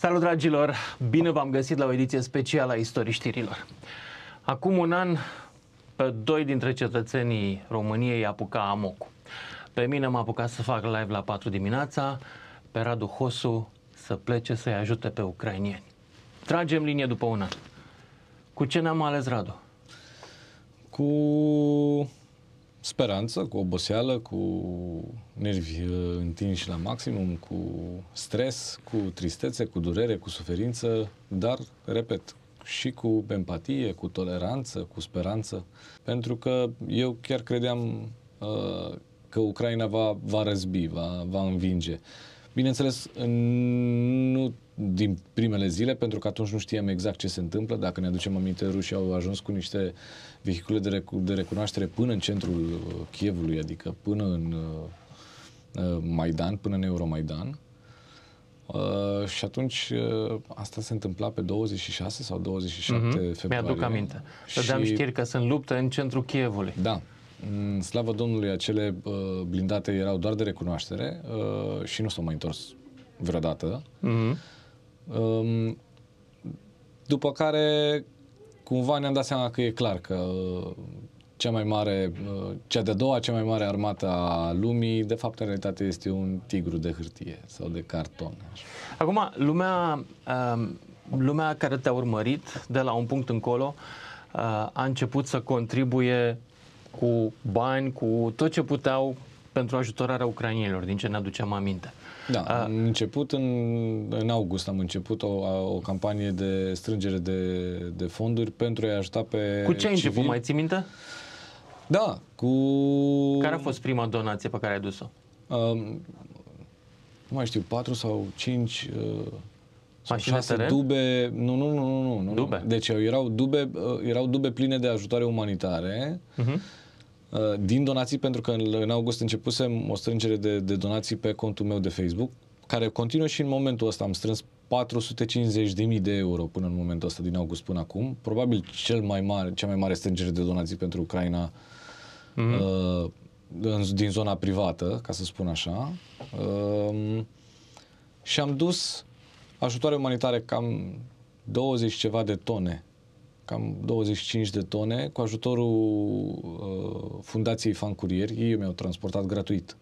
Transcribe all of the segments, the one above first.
Salut dragilor! Bine v-am găsit la o ediție specială a Istorii Știrilor. Acum un an, pe doi dintre cetățenii României apuca amocul. Pe mine m-a apucat să fac live la 4 dimineața, pe Radu Hosu să plece să-i ajute pe ucrainieni. Tragem linie după un an. Cu ce ne-am ales, Radu? Cu speranță, cu oboseală, cu nervi uh, întinși la maximum, cu stres, cu tristețe, cu durere, cu suferință, dar, repet, și cu empatie, cu toleranță, cu speranță, pentru că eu chiar credeam uh, că Ucraina va, va răzbi, va, va învinge. Bineînțeles, nu din primele zile, pentru că atunci nu știam exact ce se întâmplă. Dacă ne aducem aminte, rușii au ajuns cu niște vehicule de, rec- de recunoaștere până în centrul uh, Chievului, adică până în uh, uh, Maidan, până în Euromaidan. Uh, și atunci uh, asta se întâmpla pe 26 sau 27 mm-hmm. februarie. Mi-aduc aminte. Dădeam și... știri că sunt lupte în centrul Chievului. Da. În slavă Domnului, acele uh, blindate erau doar de recunoaștere uh, și nu s-au mai întors vreodată. Mm-hmm. Uh, după care, cumva ne-am dat seama că e clar că uh, cea mai mare, uh, cea de-a doua, cea mai mare armată a lumii, de fapt, în realitate, este un tigru de hârtie sau de carton. Așa. Acum, lumea, uh, lumea care te-a urmărit de la un punct încolo uh, a început să contribuie cu bani, cu tot ce puteau pentru ajutorarea ucrainienilor, din ce ne aduceam aminte. Da, a, am început în, în august, am început o, o campanie de strângere de, de fonduri pentru a-i ajuta pe Cu ce ai început, mai ții minte? Da, cu... Care a fost prima donație pe care ai dus-o? Um, nu mai știu, patru sau cinci... Uh, Mașini șase teren? dube, nu, nu, nu, nu, nu. Dube? Deci erau dube, uh, erau dube pline de ajutoare umanitare uh-huh. Din donații, pentru că în, în august începusem o strângere de, de donații pe contul meu de Facebook, care continuă și în momentul ăsta. Am strâns 450.000 de euro până în momentul ăsta, din august până acum. Probabil cel mai mare, cea mai mare strângere de donații pentru Ucraina uh-huh. uh, din zona privată, ca să spun așa. Uh, și am dus ajutoare umanitare cam 20 ceva de tone, cam 25 de tone, cu ajutorul uh, Fundației Fan Curier. Ei mi-au transportat gratuit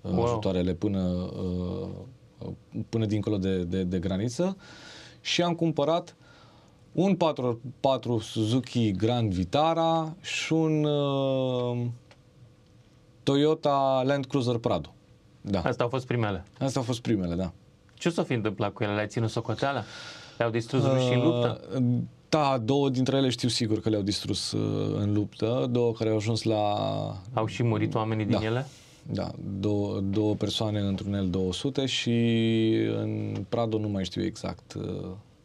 uh, wow. ajutoarele până, uh, până dincolo de, de, de graniță și am cumpărat un 4, 4 Suzuki Grand Vitara și un uh, Toyota Land Cruiser Prado. Da. Astea au fost primele. Astea au fost primele, da. Ce s-a fi întâmplat cu ele? Le-ai ținut socoteala? Le-au distrus uh, rușii în luptă? Da, două dintre ele știu sigur că le-au distrus uh, în luptă, două care au ajuns la... Au și murit oamenii din da. ele? Da, două, două persoane într-un L200 și în Prado nu mai știu exact. Uh,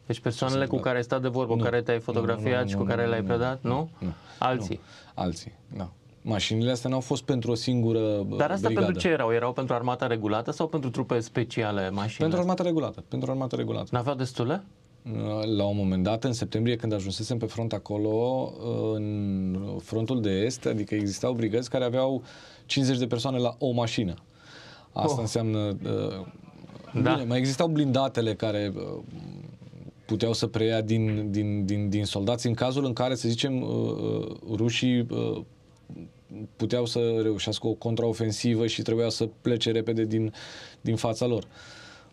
deci persoanele cu care ai stat de vorbă, nu. care te-ai fotografiat nu, nu, și cu care le-ai predat, nu? Nu. Alții? Nu. Alții, da. Mașinile astea n-au fost pentru o singură Dar asta brigadă. pentru ce erau? Erau pentru armata regulată sau pentru trupe speciale mașini? Pentru armata regulată. Pentru armata regulată. N-aveau destule? La un moment dat, în septembrie, când ajunsesem pe front acolo, în frontul de est, adică existau brigăzi care aveau 50 de persoane la o mașină. Asta oh. înseamnă... Uh, da. Bine, mai existau blindatele care uh, puteau să preia din, din, din, din soldați în cazul în care, să zicem, uh, rușii puteau să reușească o contraofensivă și trebuia să plece repede din, din fața lor.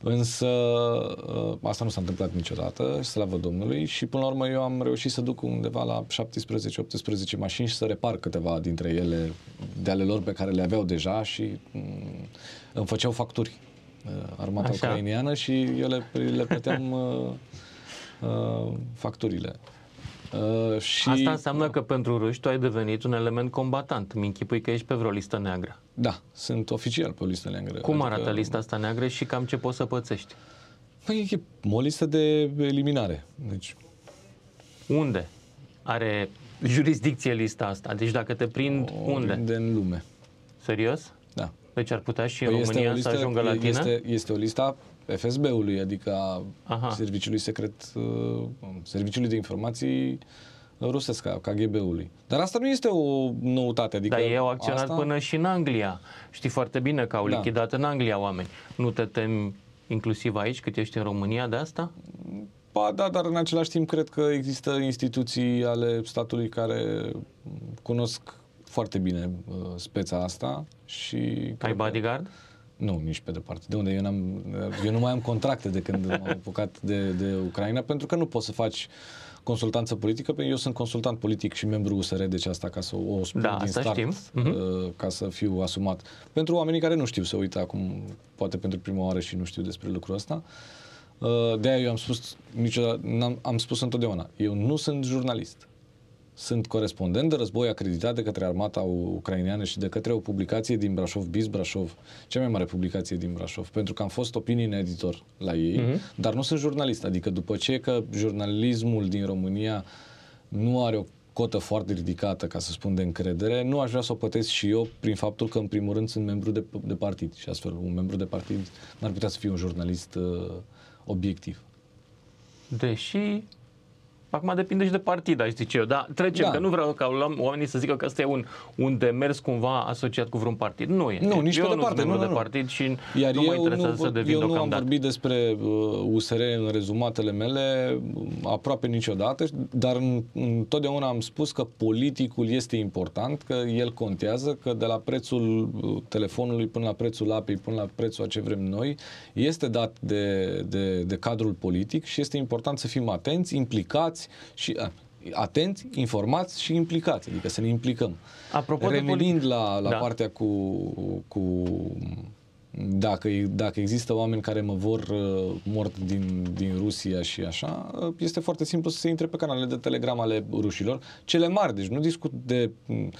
Însă ă, asta nu s-a întâmplat niciodată, slavă Domnului, și până la urmă eu am reușit să duc undeva la 17-18 mașini și să repar câteva dintre ele de ale lor pe care le aveau deja și mm, îmi făceau facturi ă, armata Așa. ucrainiană și eu le, le plăteam uh, uh, facturile. Uh, și... Asta înseamnă că pentru ruși tu ai devenit un element combatant. Mi închipui că ești pe vreo listă neagră. Da, sunt oficial pe o listă neagră. Cum adică... arată lista asta neagră și cam ce poți să pățești? Păi e o listă de eliminare. Deci... Unde are jurisdicție lista asta? Deci dacă te prind, o, unde? De în lume. Serios? Da. Deci ar putea și păi în România listă, să ajungă la tine? Este, este o listă FSB-ului, adică Aha. Serviciului Secret, uh, Serviciului de Informații rusesc, a KGB-ului. Dar asta nu este o noutate. Adică Dar ei au acționat asta... până și în Anglia. Știi foarte bine că au da. lichidat în Anglia oameni. Nu te temi inclusiv aici, cât ești în România de asta? Ba da, dar în același timp cred că există instituții ale statului care cunosc foarte bine uh, speța asta și... Ai cred că- bodyguard? Nu, nici pe departe. De unde? Eu, n-am, eu nu mai am contracte de când m-am apucat de, de Ucraina, pentru că nu poți să faci consultanță politică, pentru că eu sunt consultant politic și membru USR, deci asta ca să o spun Da, din asta start, știm. Mhm. uh, ca să fiu asumat. Pentru oamenii care nu știu să uită acum, poate pentru prima oară și nu știu despre lucrul ăsta, uh, de-aia eu am spus, niciodată, n-am, am spus întotdeauna, eu nu sunt jurnalist. Sunt corespondent de război acreditat de către armata ucraineană și de către o publicație din Brașov, Biz Brașov, cea mai mare publicație din Brașov, pentru că am fost opinion editor la ei, mm-hmm. dar nu sunt jurnalist. Adică după ce că jurnalismul din România nu are o cotă foarte ridicată, ca să spun, de încredere, nu aș vrea să o plătesc și eu prin faptul că, în primul rând, sunt membru de, de partid și astfel un membru de partid n-ar putea să fie un jurnalist uh, obiectiv. Deși, acum depinde și de partid, aș zice eu. Dar trecem, Da. că nu vreau ca oamenii să zică că ăsta e un, un demers cumva asociat cu vreun partid. Nu e. Nu, nici eu pe nu departe, sunt membru nu, de nu, nu. partid și Iar nu mă eu, interesează nu, să vor- devin eu nu am deocamdată. vorbit despre uh, USR în rezumatele mele uh, aproape niciodată, dar în- întotdeauna am spus că politicul este important, că el contează, că de la prețul uh, telefonului până la prețul apei, până la prețul a ce vrem noi, este dat de, de, de cadrul politic și este important să fim atenți, implicați și a, atenți, informați și implicați, adică să ne implicăm. Apropo de Revenind la, la Da. partea cu, cu dacă, dacă există oameni care mă vor uh, mort din, din Rusia și așa, uh, este foarte simplu să se intre pe canalele de Telegram ale rușilor, cele mari, deci nu discut de mm,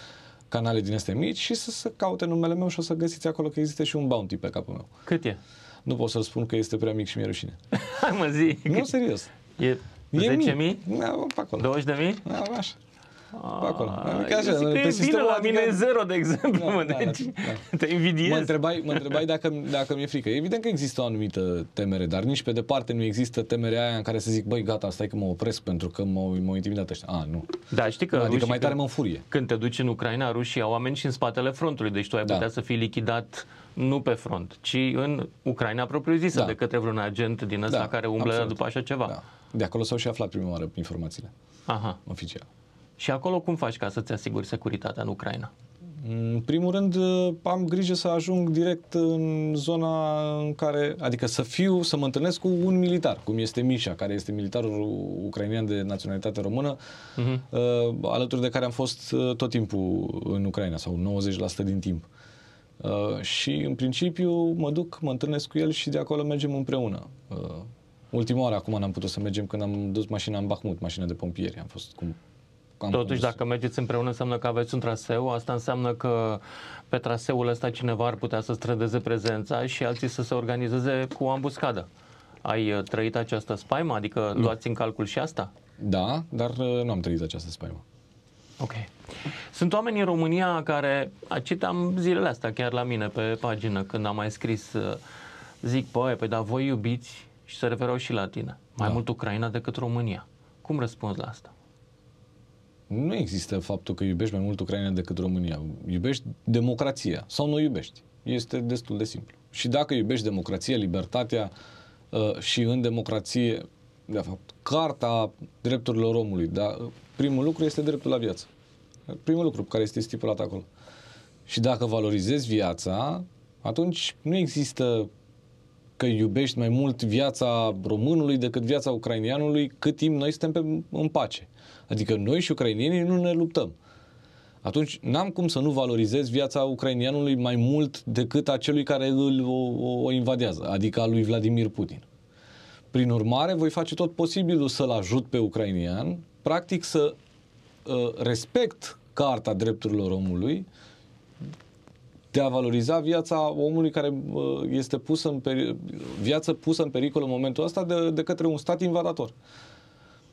canale din astea mici și să, să caute numele meu și o să găsiți acolo că există și un bounty pe capul meu. Cât e? Nu pot să-l spun că este prea mic și mi-e rușine. Hai mă zi. Nu, serios. E E 10.000? mic. Da, pe acolo. 20.000? Da, așa. Pe acolo. Ah, Adică așa, eu zic că pe e bine, sistemul la mine adică- e zero, de exemplu, Da, mă, da, deci da, te invidiez. Mă întrebai, mă întrebai dacă, dacă mi-e frică. Evident că există o anumită temere, dar nici pe departe nu există temerea aia în care să zic, băi, gata, stai că mă opresc pentru că m-au, m-au intimidat ăștia. A, nu. Da, știi că Adică rușii mai tare când- mă înfurie. Când te duci în Ucraina, rușii au oameni și în spatele frontului, deci tu ai Da. putea să fii lichidat nu pe front, ci în Ucraina propriu-zisă, Da. de către vreun agent din ăsta Da, care umblă absolut. după așa ceva. Da. De acolo s-au și aflat prima oară informațiile Aha. oficiale. Și acolo cum faci ca să-ți asiguri securitatea în Ucraina? În primul rând, am grijă să ajung direct în zona în care, adică să fiu, să mă întâlnesc cu un militar, cum este Mișa, care este militarul ucrainean de naționalitate română, Mhm. uh, alături de care am fost uh, tot timpul în Ucraina, sau 90% din timp. Uh, și, în principiu, mă duc, mă întâlnesc cu el și de acolo mergem împreună. Uh, ultima oară, acum n-am putut să mergem când am dus mașina în Bahmut, mașina de pompieri. Am fost cum... am Totuși, condus. dacă mergeți împreună, înseamnă că aveți un traseu. Asta înseamnă că pe traseul ăsta cineva ar putea să strădeze prezența și alții să se organizeze cu o ambuscadă. Ai uh, trăit această spaimă? Adică luați în calcul și asta? Da, dar uh, nu am trăit această spaimă. Ok. Sunt oameni în România care, a, citam zilele astea chiar la mine pe pagină, când am mai scris, uh, zic, băi, păi dar voi iubiți și se referau și la tine, mai Da. mult Ucraina decât România. Cum răspunzi la asta? Nu există faptul că iubești mai mult Ucraina decât România. Iubești democrația sau nu iubești. Este destul de simplu. Și dacă iubești democrația, libertatea uh, și în democrație, de fapt, carta drepturilor omului, da, primul lucru este dreptul la viață. Primul lucru care este stipulat acolo. Și dacă valorizezi viața, atunci nu există că iubești mai mult viața românului decât viața ucrainianului cât timp noi suntem pe, în pace. Adică noi și ucrainienii nu ne luptăm. Atunci n-am cum să nu valorizez viața ucrainianului mai mult decât a celui care îl o, o, o invadează, adică a lui Vladimir Putin. Prin urmare, voi face tot posibilul să-l ajut pe ucrainian, practic să uh, respect Carta Drepturilor Omului, de a valoriza viața omului care uh, este pusă în peri- viață pusă în pericol în momentul ăsta de, de către un stat invadator.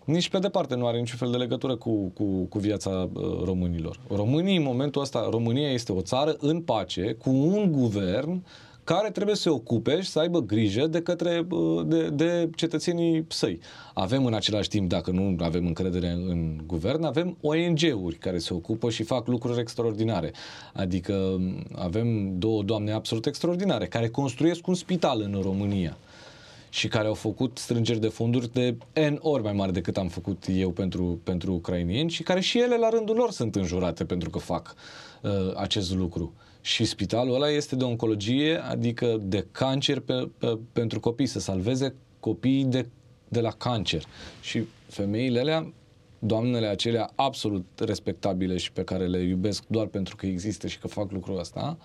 Nici pe departe nu are niciun fel de legătură cu, cu, cu viața uh, românilor. Românii, în momentul ăsta, România este o țară în pace, cu un guvern care trebuie să se ocupe și să aibă grijă de către uh, de, de cetățenii săi. Avem în același timp, dacă nu avem încredere în, în guvern, avem ONG-uri care se ocupă și fac lucruri extraordinare. Adică m, avem două doamne absolut extraordinare care construiesc un spital în România și care au făcut strângeri de fonduri de N ori mai mari decât am făcut eu pentru, pentru ucrainieni și care și ele la rândul lor sunt înjurate pentru că fac uh, acest lucru. Și spitalul ăla este de oncologie, adică de cancer pe, pe, pentru copii, să salveze copiii de, de la cancer. Și femeile alea doamnele acelea absolut respectabile și pe care le iubesc doar pentru că există și că fac lucrul ăsta,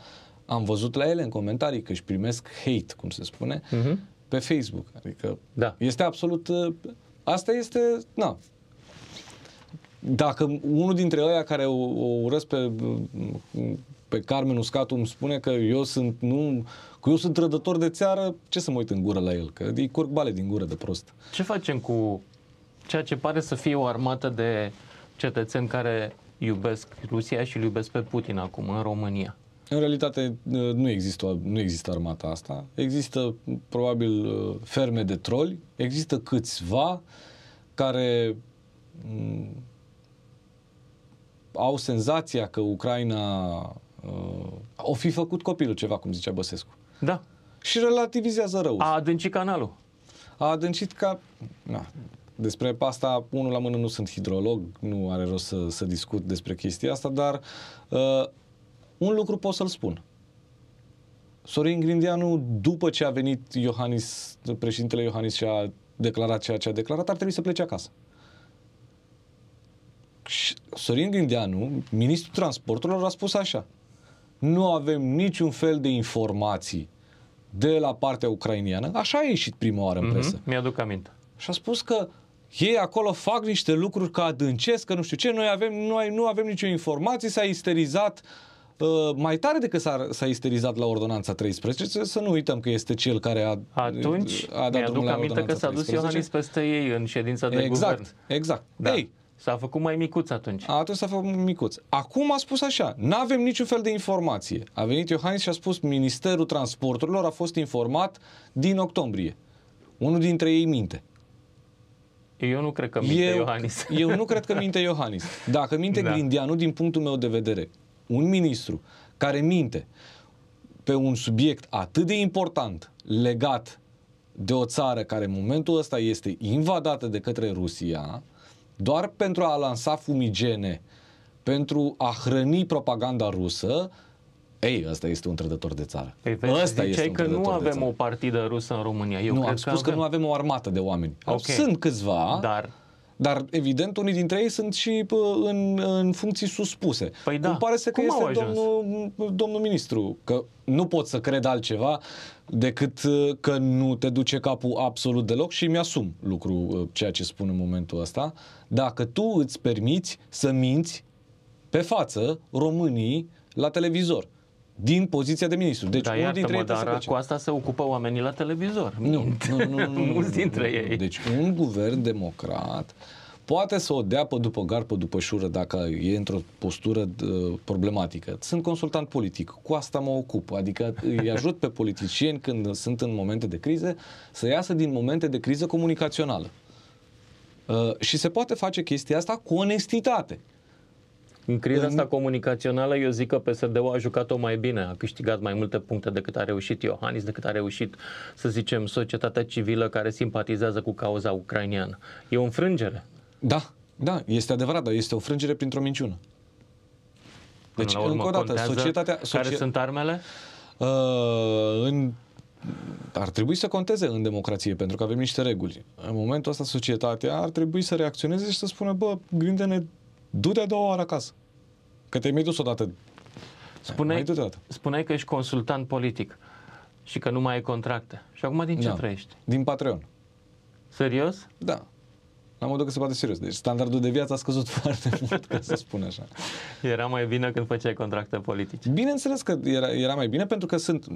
am văzut la ele în comentarii că își primesc hate, cum se spune, uh-huh. pe Facebook. Adică Da. este absolut... uh, Asta este... Na. Dacă unul dintre ăia care o, o urăsc pe, pe Carmen Uscatu îmi spune că eu sunt, nu, că eu sunt trădător de țeară, ce să mă uit în gură la el? Că îi curg bale din gură de prost. Ce facem cu ceea ce pare să fie o armată de cetățeni care iubesc Rusia și îl iubesc pe Putin acum în România? În realitate nu există, o- nu există armata asta. Există probabil uh, ferme de troli, există câțiva care m, au senzația că Ucraina uh, o fi făcut copilul ceva, cum zicea Băsescu. Da. Și relativizează rău. A adâncit canalul. A adâncit ca... Na, despre asta, unul la mână nu sunt hidrolog, nu are rost să, să discut despre chestia asta, dar uh, un lucru pot să-l spun. Sorin Grindeanu, după ce a venit Iohannis, președintele Iohannis și a declarat ceea ce a declarat, ar trebui să plece acasă. Și Sorin Grindeanu, ministrul transporturilor, a spus așa. Nu avem niciun fel de informații de la partea ucrainiană. Așa a ieșit prima oară în presă. Mhm, Mi-aduc aminte. Și a spus că ei acolo fac niște lucruri ca adâncesc, că nu știu ce, noi avem, noi nu avem nicio informație, s-a isterizat uh, mai tare decât s-a, s-a isterizat la ordonanța 13, să, să nu uităm că este cel care a, Atunci, a dat drumul mi-aduc la aminte că ordonanța s-a dus 13. Iohannis peste ei în ședința de Exact, guvern. exact. Da. Ei, S-a făcut mai micuț atunci. atunci s-a făcut micuț. Acum a spus așa, nu avem niciun fel de informație. A venit Iohannis și a spus, Ministerul Transporturilor a fost informat din octombrie. Unul dintre ei minte. Eu nu cred că minte eu, Iohannis. eu nu cred că minte Iohannis. Dacă minte Da. da. Grindeanu, din punctul meu de vedere, un ministru care minte pe un subiect atât de important legat de o țară care în momentul ăsta este invadată de către Rusia, doar pentru a lansa fumigene, pentru a hrăni propaganda rusă, ei, ăsta este un trădător de țară. Păi vezi, ăsta ziceai un că nu trădător de avem țară. o partidă rusă în România. Eu nu, cred am spus că, avem. nu avem o armată de oameni. Ok. Sunt câțiva, Dar dar, evident, unii dintre ei sunt și pă, în, în funcții suspuse. Păi da. Cum pare să că Cum au este ajuns? domnul, domnul ministru. Că nu pot să cred altceva decât uh, că nu te duce capul absolut deloc și mi-asum lucru, uh, ceea ce spun în momentul ăsta. Dacă tu îți permiți să minți pe față românii la televizor din poziția de ministru. Deci da, unul dintre iartă-mă, ei trebuie să dar plece. cu asta se ocupă oamenii la televizor. Nu, nu, nu, nu, nu, Mulți nu, dintre nu, nu. ei. Deci un guvern democrat poate să o dea pe după gar, pe după șură, dacă e într-o postură uh, problematică. Sunt consultant politic, cu asta mă ocup, adică îi ajut pe politicieni când sunt în momente de criză să iasă din momente de criză comunicațională. Uh, și se poate face chestia asta cu onestitate. În criza În- asta comunicațională, eu zic că PSD-ul a jucat-o mai bine, a câștigat mai multe puncte decât a reușit Iohannis, decât a reușit, să zicem, societatea civilă care simpatizează cu cauza ucrainiană. E o înfrângere. Da, da, este adevărat, dar este o frângere printr-o minciună. Până Deci, la urmă, încă o dată, contează societatea... Care socie- sunt armele? Uh, în, ar trebui să conteze în democrație, pentru că avem niște reguli. În momentul ăsta, societatea ar trebui să reacționeze și să spună, bă, Grindene, du-te a doua oară acasă. Că te-ai mai dus odată. Spuneai, Mai du-te odată. spuneai că ești consultant politic și că nu mai ai contracte. Și acum din ce Da. trăiești? Din Patreon. Serios? Da. La modul că se poate serios. Deci standardul de viață a scăzut foarte mult, ca să spun așa. Era mai bine când făceai contracte politice. Bineînțeles că era, era mai bine pentru că sunt,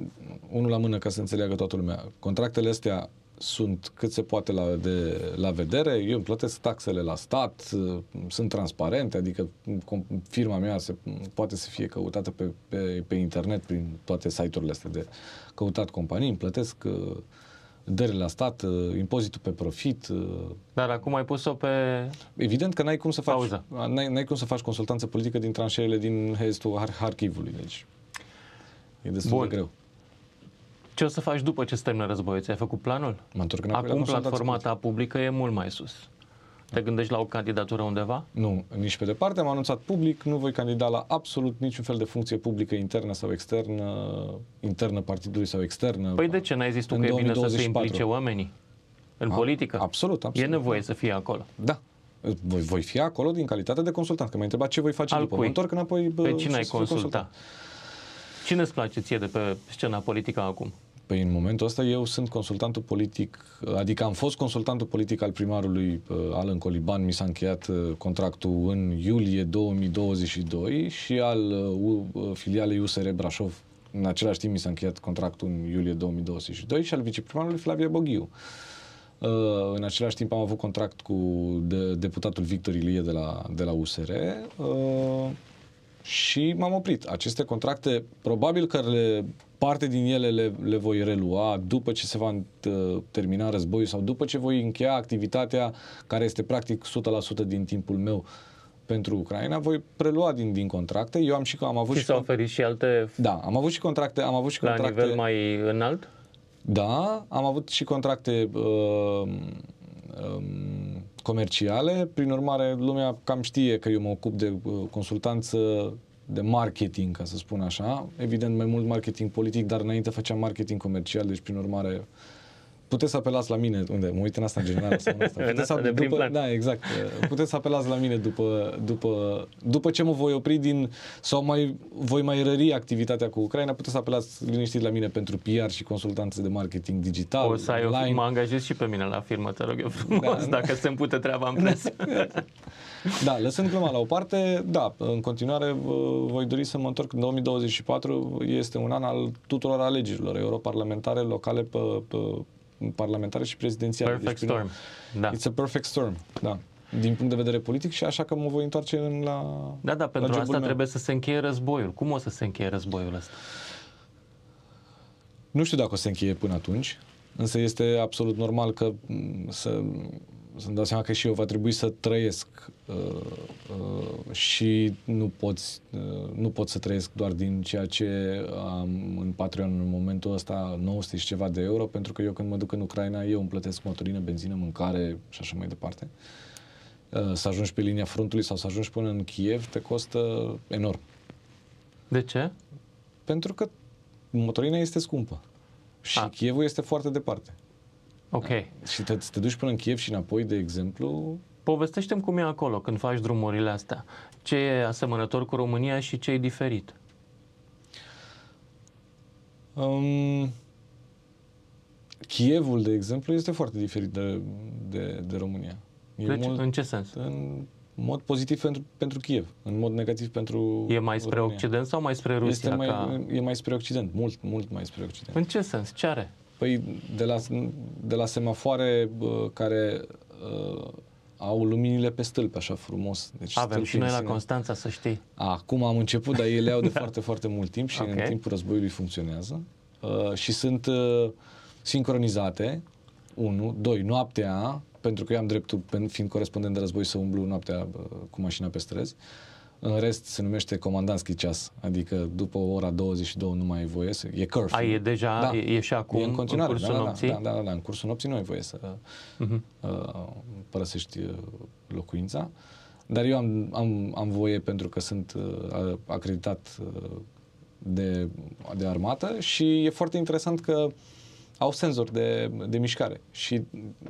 unul la mână ca să înțeleagă toată lumea, contractele astea sunt cât se poate la, de, la vedere, eu îmi plătesc taxele la stat, uh, sunt transparente, adică com- firma mea se, poate să fie căutată pe, pe, pe internet prin toate site-urile astea de căutat companii, îmi plătesc uh, dările la stat, uh, impozitul pe profit, uh, Dar acum ai pus-o pe... Evident că n-ai cum să faci, Pauză. n-ai, n-ai cum să faci consultanță politică din tranșeele din estul Har- Harkivului, deci e destul Bun. de greu. Ce o să faci după ce se termină războiul? Ți-ai făcut planul? Mă întorc înapoi la Acum consultații platforma ta publică e mult mai sus. Te gândești la o candidatură undeva? Nu, nici pe departe. Am anunțat public, nu voi candida la absolut niciun fel de funcție publică internă sau externă, internă partidului sau externă. Păi de ce n-ai zis tu În că e bine să se 2024. implice oamenii în A- politică? absolut, absolut. E nevoie să fie acolo. Da. Voi, voi fi acolo din calitate de consultant, că m-ai întrebat ce voi face Al după. cui? Mă întorc înapoi bă, Pe și cine ai să fiu consulta? consultant. Cine îți place ție de pe scena politică acum? Păi în momentul ăsta eu sunt consultantul politic, adică am fost consultantul politic al primarului uh, Alan Coliban, mi s-a încheiat uh, contractul în iulie 2022 și al uh, U- uh, filialei USR Brașov în același timp mi s-a încheiat contractul în iulie 2022 și al viceprimarului Flavia Boghiu. Uh, în același timp am avut contract cu de, deputatul Victor Ilie de la, de la USR uh, și m-am oprit. Aceste contracte, probabil că le, parte din ele le, le voi relua după ce se va uh, termina războiul sau după ce voi încheia activitatea care este practic 100% din timpul meu pentru Ucraina, voi prelua din, din contracte. Eu am și am avut Și și s-au con- oferit și alte da, am avut și contracte, am avut și la contracte nivel mai înalt? da, am avut și contracte uh, um, comerciale, prin urmare lumea cam știe că eu mă ocup de uh, consultanță de marketing, ca să spun așa. Evident, mai mult marketing politic, dar înainte făceam marketing comercial, deci prin urmare puteți să apelați la mine, unde? Mă uit în asta în general. Sau în asta. În Puteți asta să, de prim după, plan. da, exact. Puteți să apelați la mine după, după, după ce mă voi opri din, sau mai, voi mai rări activitatea cu Ucraina, puteți să apelați liniștit la mine pentru PR și consultanțe de marketing digital, O să ai o, online. mă angajez și pe mine la firmă, te rog eu frumos, Da. dacă se împute treaba în presă. Da, lăsând gluma la o parte, da, în continuare v- voi dori să mă întorc în 2024, este un an al tuturor alegerilor europarlamentare, locale, pe, pe, parlamentare și prezidențiale. Perfect prin- storm. Da. It's a perfect storm, da. Din punct de vedere politic și așa că mă voi întoarce în la Da, da, pentru la jobul asta meu. trebuie să se încheie războiul. Cum o să se încheie războiul ăsta? Nu știu dacă o să se încheie până atunci, însă este absolut normal că m, să, să-mi dau seama că și eu va trebui să trăiesc uh, uh, și nu, poți, uh, nu pot să trăiesc doar din ceea ce am în Patreon în momentul ăsta 900 și ceva de euro, pentru că eu când mă duc în Ucraina, eu îmi plătesc motorină, benzină, mâncare și așa mai departe. Uh, să ajungi pe linia frontului sau să ajungi până în Kiev te costă enorm. De ce? Pentru că motorina este scumpă. Și Ah. Kievul este foarte departe. Ok. Și te, să te duci până în Kiev și înapoi, de exemplu, Povestește-mi cum e acolo când faci drumurile astea. Ce e asemănător cu România și ce e diferit? um, Kievul, de exemplu, este foarte diferit de, de, de România. E Deci, mult, în ce sens? în mod pozitiv pentru, pentru Kiev, în mod negativ pentru E mai spre România. Occident sau mai spre Rusia? Este mai, ca... E mai spre Occident, mult, mult mai spre Occident. În ce sens? Ce are? Păi de la, de la semafoare bă, care uh, au luminile pe stâlpi așa frumos. Deci Avem stâlpii și noi în la sine- Constanța, să știi. Acum am început, dar ele au de foarte, foarte mult timp și Ok. în timpul războiului funcționează. Uh, și sunt uh, sincronizate, unu, doi, noaptea, pentru că eu am dreptul, pen- fiind corespondent de război, să umblu noaptea uh, cu mașina pe străzi. În rest se numește comandantski ceas, adică după ora 22 nu mai ai voie să... E curfew. A, e deja, e, e și acum, e în continuare, cursul da, da, nopții? Da, da, da, da, în cursul nopții nu ai voie să Mhm. uh, părăsești uh, locuința. Dar eu am, am, am voie pentru că sunt uh, acreditat uh, de, de armată și e foarte interesant că au senzor de, de mișcare și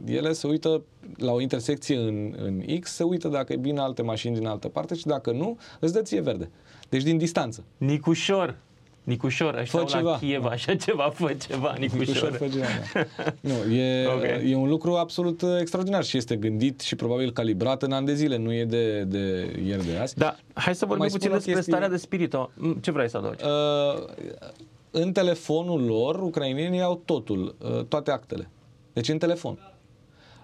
ele se uită la o intersecție în, în X, se uită dacă vin alte mașini din altă parte și dacă nu, îți dă ție verde. Deci din distanță. Nicușor. Nicușor, ăștia Fă au la ceva. Chiev, așa ceva, fă ceva, Nicușor. Ușor fă ceva, da. Nu, e, Ok. e un lucru absolut uh, extraordinar și este gândit și probabil calibrat în ani de zile, nu e de, de ieri de azi. Da, hai să vorbim Mai puțin spun o despre chestie- starea de spirit. O, m, Ce vrei să adaugi? Uh, în telefonul lor, ucrainienii au totul, uh, toate actele. Deci în telefon.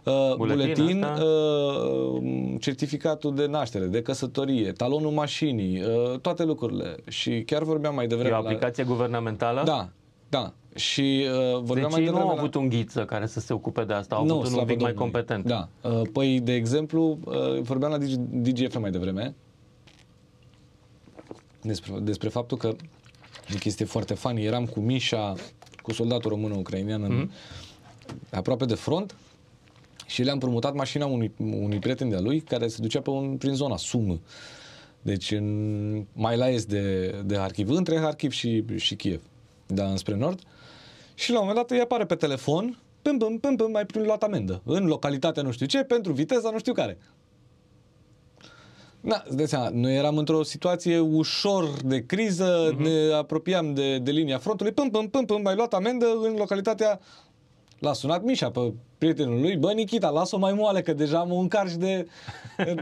Uh, Buletin, buletin, asta? uh, certificatul de naștere, de căsătorie, talonul mașinii, uh, toate lucrurile. Și chiar vorbeam mai E devreme... o aplicație guvernamentală? La... Da, da. Și uh, vorbeam Deci mai ei nu devreme... au la- avut un ghiță care să se ocupe de asta, au avut unul un slavă pic mai Domnului. competent. Da. Uh, Păi, de exemplu, uh, vorbeam la DG, DGF mai devreme despre, despre faptul că e o chestie foarte funny. Eram cu Mișa, cu cu soldatul român-ucrainian în, mm-hmm. aproape de front și le-am promutat mașina unui, unui prieten de-a lui care se ducea pe un, prin zona Sumă. Deci în, mai la est de, de Harkiv, între Harkiv și, și Kiev, dar înspre nord. Și la un moment dat îi apare pe telefon, păm, păm, păm, păm, mai prin luat amendă, în localitatea nu știu ce, pentru viteza nu știu care. Da, îți dai seama, noi eram într-o situație ușor de criză, uh-huh. ne apropiam de, de linia frontului, păm, păm, păm, păm, mai luat amendă în localitatea L-a sunat Mișa pe prietenul lui, bă, Nikita, lasă-o mai moale, că deja mă încarci de,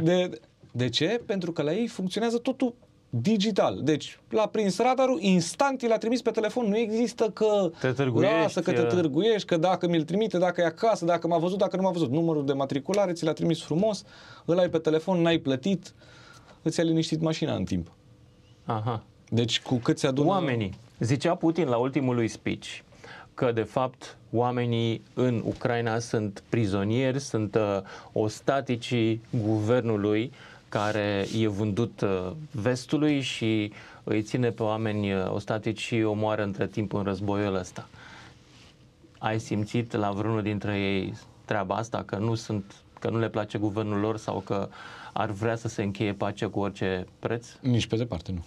de... De ce? Pentru că la ei funcționează totul digital. Deci, l-a prins radarul, instant l-a trimis pe telefon. Nu există că te târguiești, lasă, că te târguiești, că dacă mi-l trimite, dacă e acasă, dacă m-a văzut, dacă nu m-a văzut. Numărul de matriculare ți l-a trimis frumos, îl ai pe telefon, n-ai plătit, îți a liniștit mașina în timp. Aha. Deci cu cât se adună... Oamenii. Zicea Putin la ultimul lui speech că de fapt oamenii în Ucraina sunt prizonieri, sunt uh, ostaticii guvernului care e vândut uh, vestului și îi ține pe oameni uh, ostatici și omoară între timp în războiul ăsta. Ai simțit la vreunul dintre ei treaba asta, că nu sunt că nu le place guvernul lor sau că ar vrea să se încheie pace cu orice preț? Nici pe departe, nu.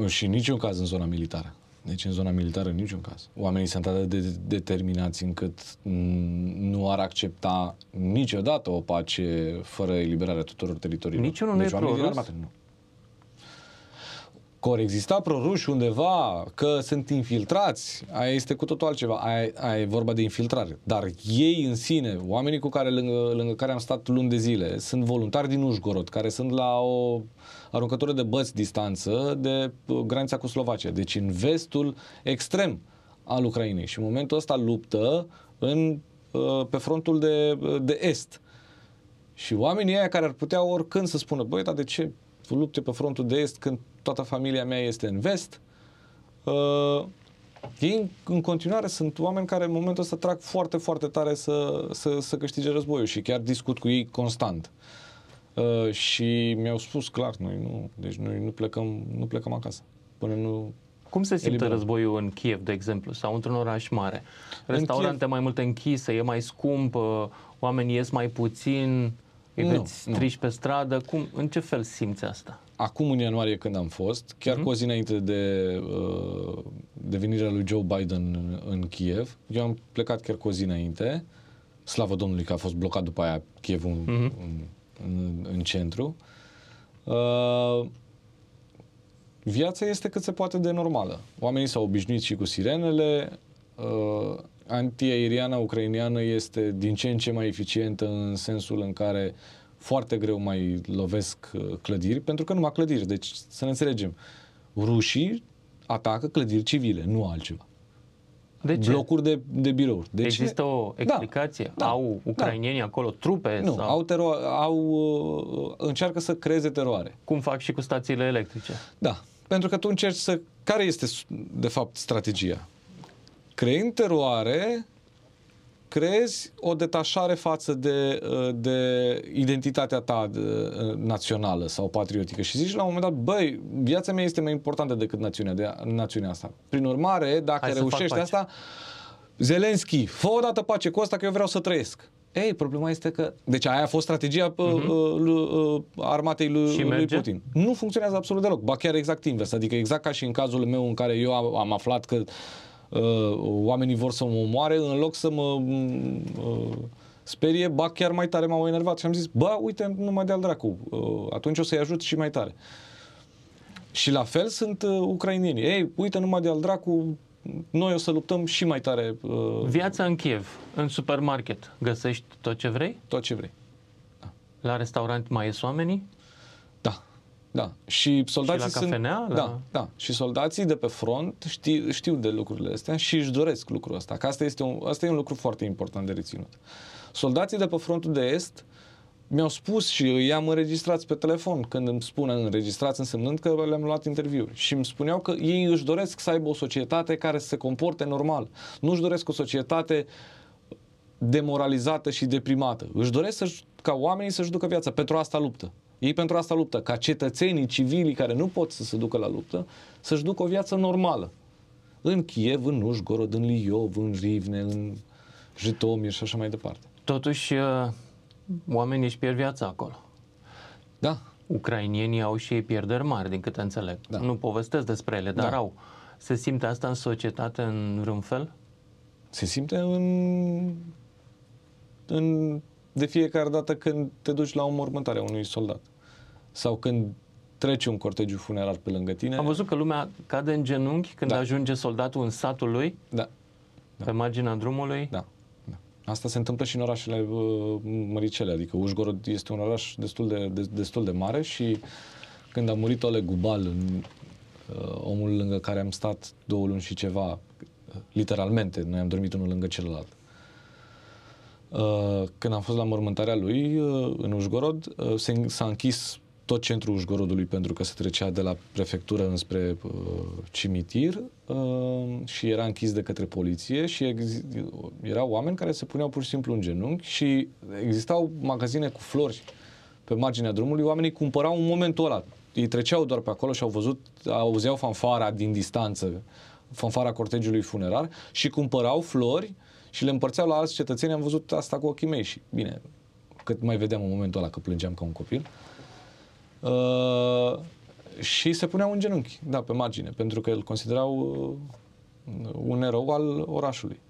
nu. Și niciun caz în zona militară. Deci în zona militară în niciun caz. Oamenii sunt atât de determinați încât nu ar accepta niciodată o pace fără eliberarea tuturor teritoriilor. Niciunul deci, nu e pro armate, nu. Că ori exista proruși undeva, că sunt infiltrați, aia este cu totul altceva, aia, aia e vorba de infiltrare. Dar ei în sine, oamenii cu care lângă, lângă care am stat luni de zile, sunt voluntari din Ușgorod, care sunt la o aruncătură de băți distanță de uh, granița cu Slovacia, deci în vestul extrem al Ucrainei. Și în momentul ăsta luptă în, uh, pe frontul de, uh, de est. Și oamenii aia care ar putea oricând să spună, băi, dar de ce lupte pe frontul de est când toată familia mea este în vest? Uh, ei în continuare sunt oameni care în momentul ăsta trag foarte, foarte tare să, să, să câștige războiul și chiar discut cu ei constant. Uh, și mi-au spus clar, noi nu, deci noi nu plecăm, nu plecăm acasă până nu cum se simte eliberăm. războiul în Kiev, de exemplu, sau într-un oraș mare? Restaurante Kiev... mai multe închise, e mai scump, uh, oamenii ies mai puțin, îi nu, veți triși pe stradă. Cum, în ce fel simți asta? Acum, în ianuarie, când am fost, chiar uh-huh. cu o zi înainte de, uh, de venirea lui Joe Biden în, în Kiev, eu am plecat chiar cu o zi înainte, slavă Domnului că a fost blocat după aia Kievul uh-huh. în, în în, în centru. Uh, viața este cât se poate de normală. Oamenii s-au obișnuit și cu sirenele. Uh, antiaeriana ucraineană este din ce în ce mai eficientă în sensul în care foarte greu mai lovesc uh, clădiri, pentru că numai clădiri. Deci, să ne înțelegem, rușii atacă clădiri civile, nu altceva. De ce? blocuri de, de birouri. De Există ce? o explicație? Da, au da, ucrainienii da. acolo trupe? Nu, sau? au, tero- au uh, încearcă să creeze teroare. Cum fac și cu stațiile electrice? Da, pentru că tu încerci să... Care este, de fapt, strategia? Creând teroare, creezi o detașare față de, uh, de identitatea ta de, uh, națională sau patriotică și zici la un moment dat, băi, viața mea este mai importantă decât națiunea, de, națiunea asta. Prin urmare, dacă Hai reușești asta, Zelenski, fă o dată pace cu asta că eu vreau să trăiesc. Ei, problema este că... Deci aia a fost strategia uh-huh. uh, uh, armatei lui, lui Putin. Nu funcționează absolut deloc. Ba chiar exact invers. Adică exact ca și în cazul meu în care eu am, am aflat că uh, oamenii vor să mă omoare, în loc să mă uh, sperie, ba chiar mai tare m-au enervat și am zis, bă, uite, nu mă dea dracu, uh, atunci o să-i ajut și mai tare. Și la fel sunt uh, ucrainienii. Ei, uite, numai de al dracu, noi o să luptăm și mai tare. Uh, Viața în Kiev, în supermarket, găsești tot ce vrei? Tot ce vrei. Da. La restaurant mai ies oamenii? Da. Și soldații și la cafenea, sunt... La... Da, da. Și soldații de pe front știu, știu de lucrurile astea și își doresc lucrul ăsta. Că asta este, un, asta e un lucru foarte important de reținut. Soldații de pe frontul de est mi-au spus și i-am înregistrat pe telefon când îmi spun înregistrați însemnând că le-am luat interviuri și îmi spuneau că ei își doresc să aibă o societate care să se comporte normal. Nu își doresc o societate demoralizată și deprimată. Își doresc să ca oamenii să-și ducă viața. Pentru asta luptă. Ei pentru asta luptă, ca cetățenii civili care nu pot să se ducă la luptă, să-și ducă o viață normală. în Kiev, în Ușgorod, în Liov, în Rivne, în Jitomir și așa mai departe. Totuși, uh, oamenii își pierd viața acolo. Da, Ucrainienii au și ei pierderi mari, din câte înțeleg. Da. Nu povestesc despre ele, dar Da. au. Se simte asta în societate în vreun fel? se simte în, în de fiecare dată când te duci la o mormântare a unui soldat sau când trece un cortegiu funerar pe lângă tine. Am văzut că lumea cade în genunchi când Da. ajunge soldatul în satul lui, Da, pe marginea drumului. da, da. Asta se întâmplă și în orașele uh, măricele, adică Ușgorod este un oraș destul de, de, destul de mare și când a murit Oleg Gubal, în, uh, omul lângă care am stat două luni și ceva, uh, literalmente, noi am dormit unul lângă celălalt. Uh, când am fost la mormântarea lui uh, în Ușgorod, uh, se, s-a închis tot centrul Ușgorodului pentru că se trecea de la prefectură înspre uh, cimitir uh, și era închis de către poliție și ex- erau oameni care se puneau pur și simplu în genunchi și existau magazine cu flori pe marginea drumului, oamenii cumpărau în momentul ăla. Ei treceau doar pe acolo și au văzut, auzeau fanfara din distanță, fanfara cortegiului funerar și cumpărau flori și le împărțeau la alți cetățeni. Am văzut asta cu ochii mei și, bine, cât mai vedeam în momentul ăla că plângeam ca un copil. Uh, și se puneau în genunchi, da, pe margine, pentru că îl considerau uh, un erou al orașului.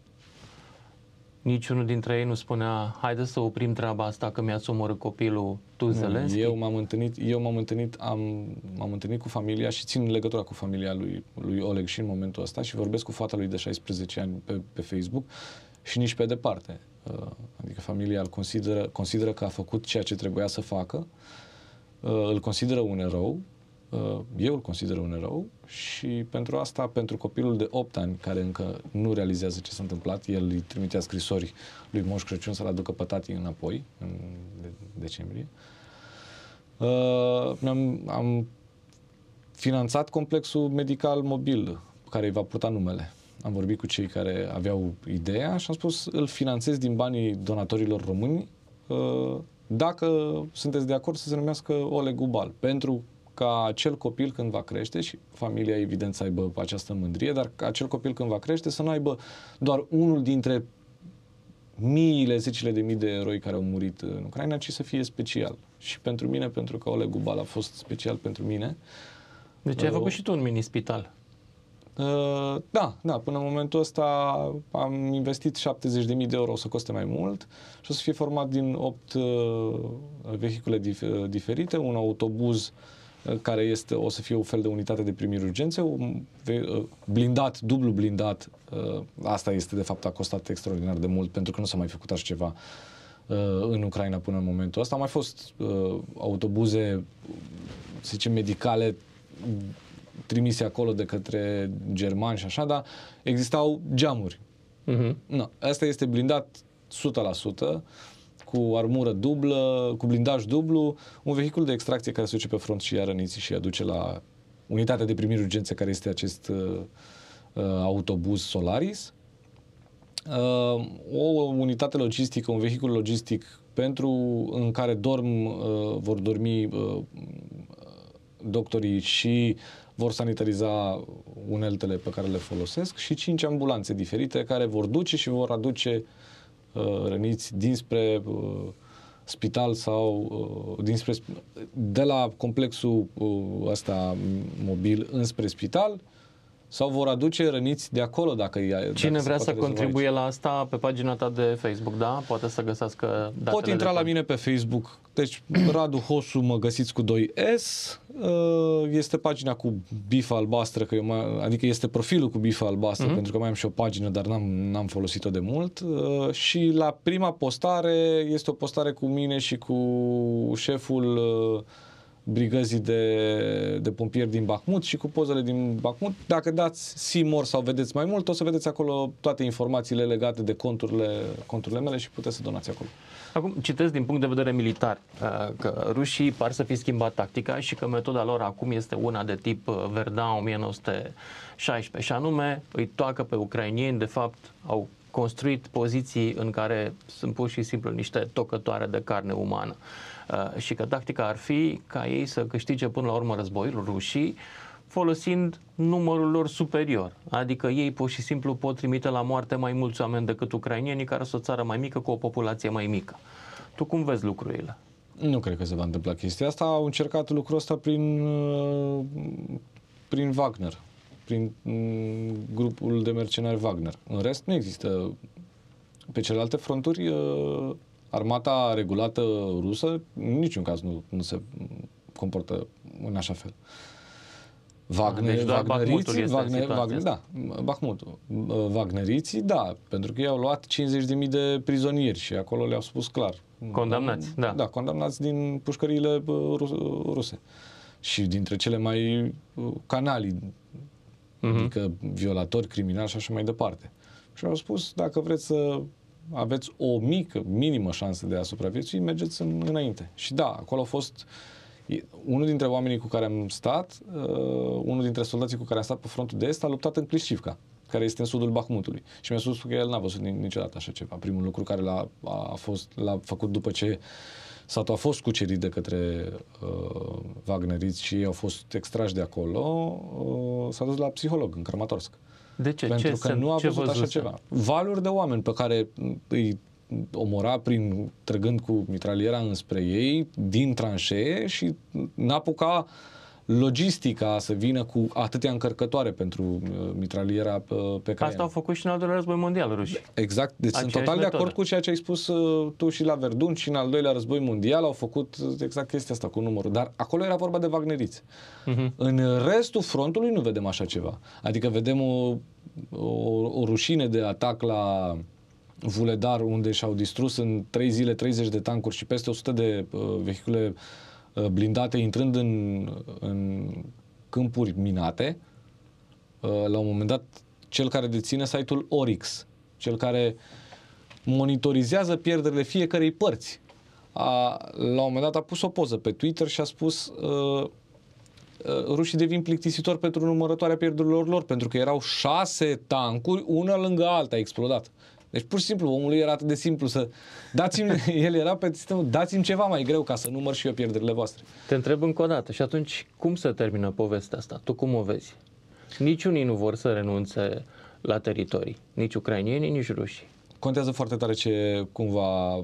Niciunul dintre ei nu spunea, haide să oprim treaba asta că mi-ați omorât copilul tu, Zelenski. Eu m-am întâlnit, eu m-am întâlnit, am, m-am întâlnit cu familia și țin legătura cu familia lui, lui Oleg și în momentul ăsta și vorbesc cu fata lui de 16 ani pe, pe Facebook și nici pe departe. Uh, Adică familia îl consideră, consideră că a făcut ceea ce trebuia să facă, uh, îl consideră un erou, uh, eu îl consider un erou și pentru asta, pentru copilul de 8 ani care încă nu realizează ce s-a întâmplat, el îi trimitea scrisori lui Moș Crăciun să-l aducă pe tati înapoi în de- decembrie. Uh, am, am finanțat complexul medical mobil care îi va purta numele. Am vorbit cu cei care aveau ideea și am spus îl finanțez din banii donatorilor români uh, dacă sunteți de acord să se numească Oleg Gubal. Pentru ca acel copil când va crește și familia evident să aibă această mândrie, dar ca acel copil când va crește să nu aibă doar unul dintre miile, zecile de mii de eroi care au murit în Ucraina, ci să fie special. Și pentru mine, pentru că Oleg Gubal a fost special pentru mine. Deci ai Uh, făcut și tu un mini-spital. Uh, da, da, până în momentul ăsta am investit 70.000 de euro, o să coste mai mult și o să fie format din 8 uh, vehicule dif- uh, diferite, un autobuz uh, care este, o să fie un fel de unitate de primiri urgențe, un ve- uh, blindat, dublu blindat, uh, asta este de fapt a costat extraordinar de mult pentru că nu s-a mai făcut așa ceva uh, în Ucraina până în momentul ăsta. Au mai fost uh, autobuze, să zicem, medicale trimise acolo de către germani și așa, dar existau geamuri. Uh-huh. No, asta este blindat 100%, cu armură dublă, cu blindaj dublu, un vehicul de extracție care se duce pe front și ia răniții și îi aduce la unitatea de primiri urgențe care este acest uh, uh, autobuz Solaris. Uh, o unitate logistică, un vehicul logistic pentru în care dorm, uh, vor dormi uh, doctorii și vor sanitariza uneltele pe care le folosesc și cinci ambulanțe diferite care vor duce și vor aduce uh, răniți dinspre uh, spital sau uh, dinspre, sp- de la complexul uh, ăsta mobil înspre spital sau vor aduce răniți de acolo dacă ea, dacă Cine se vrea poate să rezolva contribuie aici. la asta pe pagina ta de Facebook, da? Poate să găsească datele Pot intra de la cont. mine pe Facebook. Deci Radu Hosu mă găsiți cu 2S. Uh, Este pagina cu bifa albastră, că eu mai, adică este profilul cu bifa albastră, Mhm. uh-huh. pentru că mai am și o pagină, dar n-am, n-am folosit-o de mult. Uh, Și la prima postare este o postare cu mine și cu șeful uh, brigăzii de, de pompieri din Bacmut și cu pozele din Bacmut. Dacă dați Simor sau vedeți mai mult, o să vedeți acolo toate informațiile legate de conturile, conturile mele și puteți să donați acolo. Acum, citesc din punct de vedere militar uh, că rușii par să fi schimbat tactica și că metoda lor acum este una de tip uh, Verdun 1916 și anume îi toacă pe ucrainieni, de fapt au construit poziții în care sunt pur și simplu niște tocătoare de carne umană uh, și că tactica ar fi ca ei să câștige până la urmă războiul rușii folosind numărul lor superior. Adică ei pur și simplu pot trimite la moarte mai mulți oameni decât ucrainienii, care sunt o țară mai mică cu o populație mai mică. Tu cum vezi lucrurile? Nu cred că se va întâmpla chestia asta. Au încercat lucrul ăsta prin, uh, prin Wagner, prin mm, grupul de mercenari Wagner. În rest nu există. Pe celelalte fronturi, uh, armata regulată rusă în niciun caz nu, nu se comportă în așa fel. Wagner, Deci doar Bakhmutul Wagneriții, este în Wagner, situația Wagner, da, Bakhmutul. Wagneriții, da, pentru că i-au luat 50.000 de prizonieri și acolo le-au spus clar. Condamnați, da. Da, condamnați din pușcăriile bă, ru- ruse. Și dintre cele mai uh, canali, Mhm. adică violatori, criminali și așa mai departe. Și au spus, dacă vreți să aveți o mică, minimă șansă de a supraviețui, mergeți în, înainte. Și da, acolo a fost e- unul dintre oamenii cu care am stat, uh, unul dintre soldații cu care am stat pe frontul de est, a luptat în Clișivca, care este în sudul Bahmutului. Și mi-a spus că el n-a văzut ni- niciodată așa ceva. Primul lucru care l-a, a fost, l-a făcut după ce satul a fost cucerit de către uh, Wagneriți și ei au fost extrași de acolo, uh, s-a dus la psiholog în Kramatorsk. De ce? Pentru ce că se- nu a ce văzut așa văzuse? ceva. Valuri de oameni pe care îi omora prin trăgând cu mitraliera înspre ei din tranșee și n-apuca logistica să vină cu atâtea încărcătoare pentru uh, mitraliera uh, pe care Asta au făcut și în al doilea război mondial rușii. Exact, deci sunt Aceeași total de metodă. acord cu ceea ce ai spus uh, tu și la Verdun și în al doilea război mondial au făcut uh, exact chestia asta cu numărul, dar acolo era vorba de wagneriți. Mhm. În restul frontului nu vedem așa ceva. Adică vedem o, o, o rușine de atac la Vuledar, unde și-au distrus în 3 zile 30 de tancuri și peste 100 de uh, vehicule uh, blindate intrând în, în câmpuri minate. Uh, la un moment dat, cel care deține site-ul Orix, cel care monitorizează pierderile fiecarei părți, a, la un moment dat a pus o poză pe Twitter și a spus uh, uh, rușii devin plictisitori pentru numărătoarea pierderilor lor, pentru că erau șase tancuri, una lângă alta explodat. Deci pur și simplu omul era atât de simplu să dați-mi, el era pe sistemul, dați-mi ceva mai greu ca să număr și eu pierderile voastre. Te întreb încă o dată. Și atunci, cum se termină povestea asta? Tu cum o vezi? Niciunii nu vor să renunțe la teritorii. Nici ucrainienii, nici rușii. Contează foarte tare ce cum va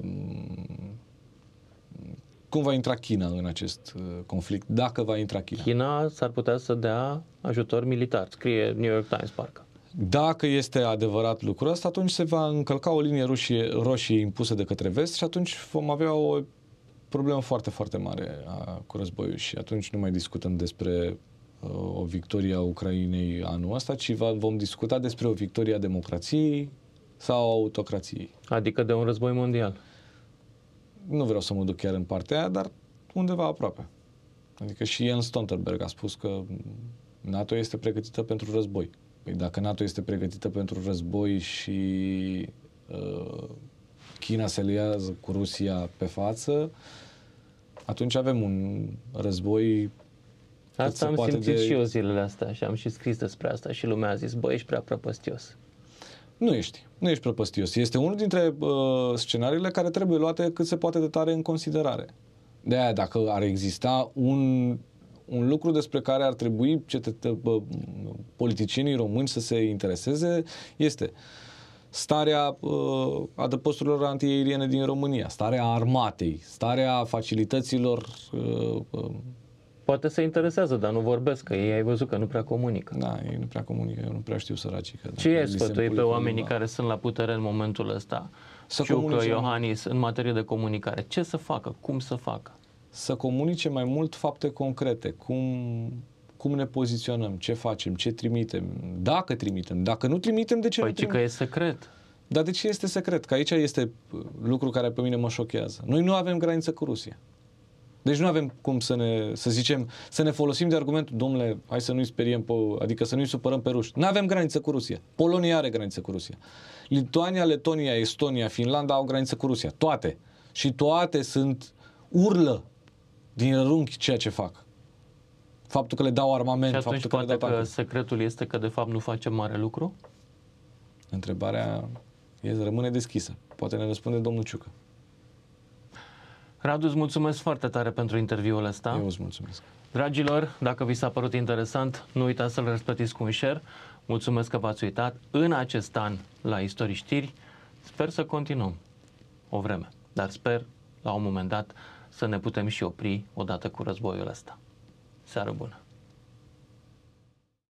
cum va intra China în acest uh, conflict, dacă va intra China. China s-ar putea să dea ajutor militar. Scrie New York Times, parcă. Dacă este adevărat lucrul ăsta, atunci se va încălca o linie roșie, roșie impusă de către vest și atunci vom avea o problemă foarte, foarte mare a, cu războiul și atunci nu mai discutăm despre uh, o victorie a Ucrainei anul ăsta, ci va, vom discuta despre o victorie a democrației sau a autocrației. Adică de un război mondial. Nu vreau să mă duc chiar în partea aia, dar undeva aproape. Adică și Jens Stoltenberg a spus că NATO este pregătită pentru război. Păi dacă NATO este pregătită pentru război și uh, China se liază cu Rusia pe față, atunci avem un război cât Asta se am poate simțit de- și eu zilele astea și am și scris despre asta și lumea a zis, bă, ești prea prăpăstios. Nu ești. Nu ești prăpăstios. Este unul dintre uh, scenariile care trebuie luate cât se poate de tare în considerare. De aia, dacă ar exista un, un lucru despre care ar trebui cetet- bă, politicienii români să se intereseze, este starea uh, adăposturilor antiaeriene din România, starea armatei, starea facilităților uh, uh, Poate se interesează, dar nu vorbesc, că ei ai văzut că nu prea comunică. da, ei nu prea comunică, eu nu prea știu săracii. Că Ce dacă e li se sfătui pe împulică oamenii limba. care sunt la putere în momentul ăsta? Să Ciucă, comunice. Iohannis, în materie de comunicare. Ce să facă? Cum să facă? Să comunice mai mult fapte concrete, cum, cum ne poziționăm, ce facem, ce trimitem, dacă trimitem, dacă nu trimitem, de ce Păi nu ci că trimitem? e secret. Dar de ce este secret? Că aici este uh, lucru care pe mine mă șochează. Noi nu avem graniță cu Rusia. Deci nu avem cum să ne, să zicem, să ne folosim de argumentul, domnule, hai să nu-i speriem, pe, adică să nu-i supărăm pe ruși. Nu avem graniță cu Rusia. Polonia are graniță cu Rusia. Lituania, Letonia, Estonia, Finlanda au graniță cu Rusia. Toate. Și toate sunt urlă din rânghi ceea ce fac. Faptul că le dau armament, Și atunci faptul că le poate dau că tancuri. secretul este că de fapt nu facem mare lucru? Întrebarea e, rămâne deschisă. Poate ne răspunde domnul Ciucă. Radu, îți mulțumesc foarte tare pentru interviul ăsta. Eu îți mulțumesc. Dragilor, dacă vi s-a părut interesant, nu uitați să-l răsplătiți cu un share. Mulțumesc că v-ați uitat în acest an la Istorii Știri. Sper să continuăm o vreme, dar sper la un moment dat să ne putem și opri odată cu războiul ăsta. Seară bună!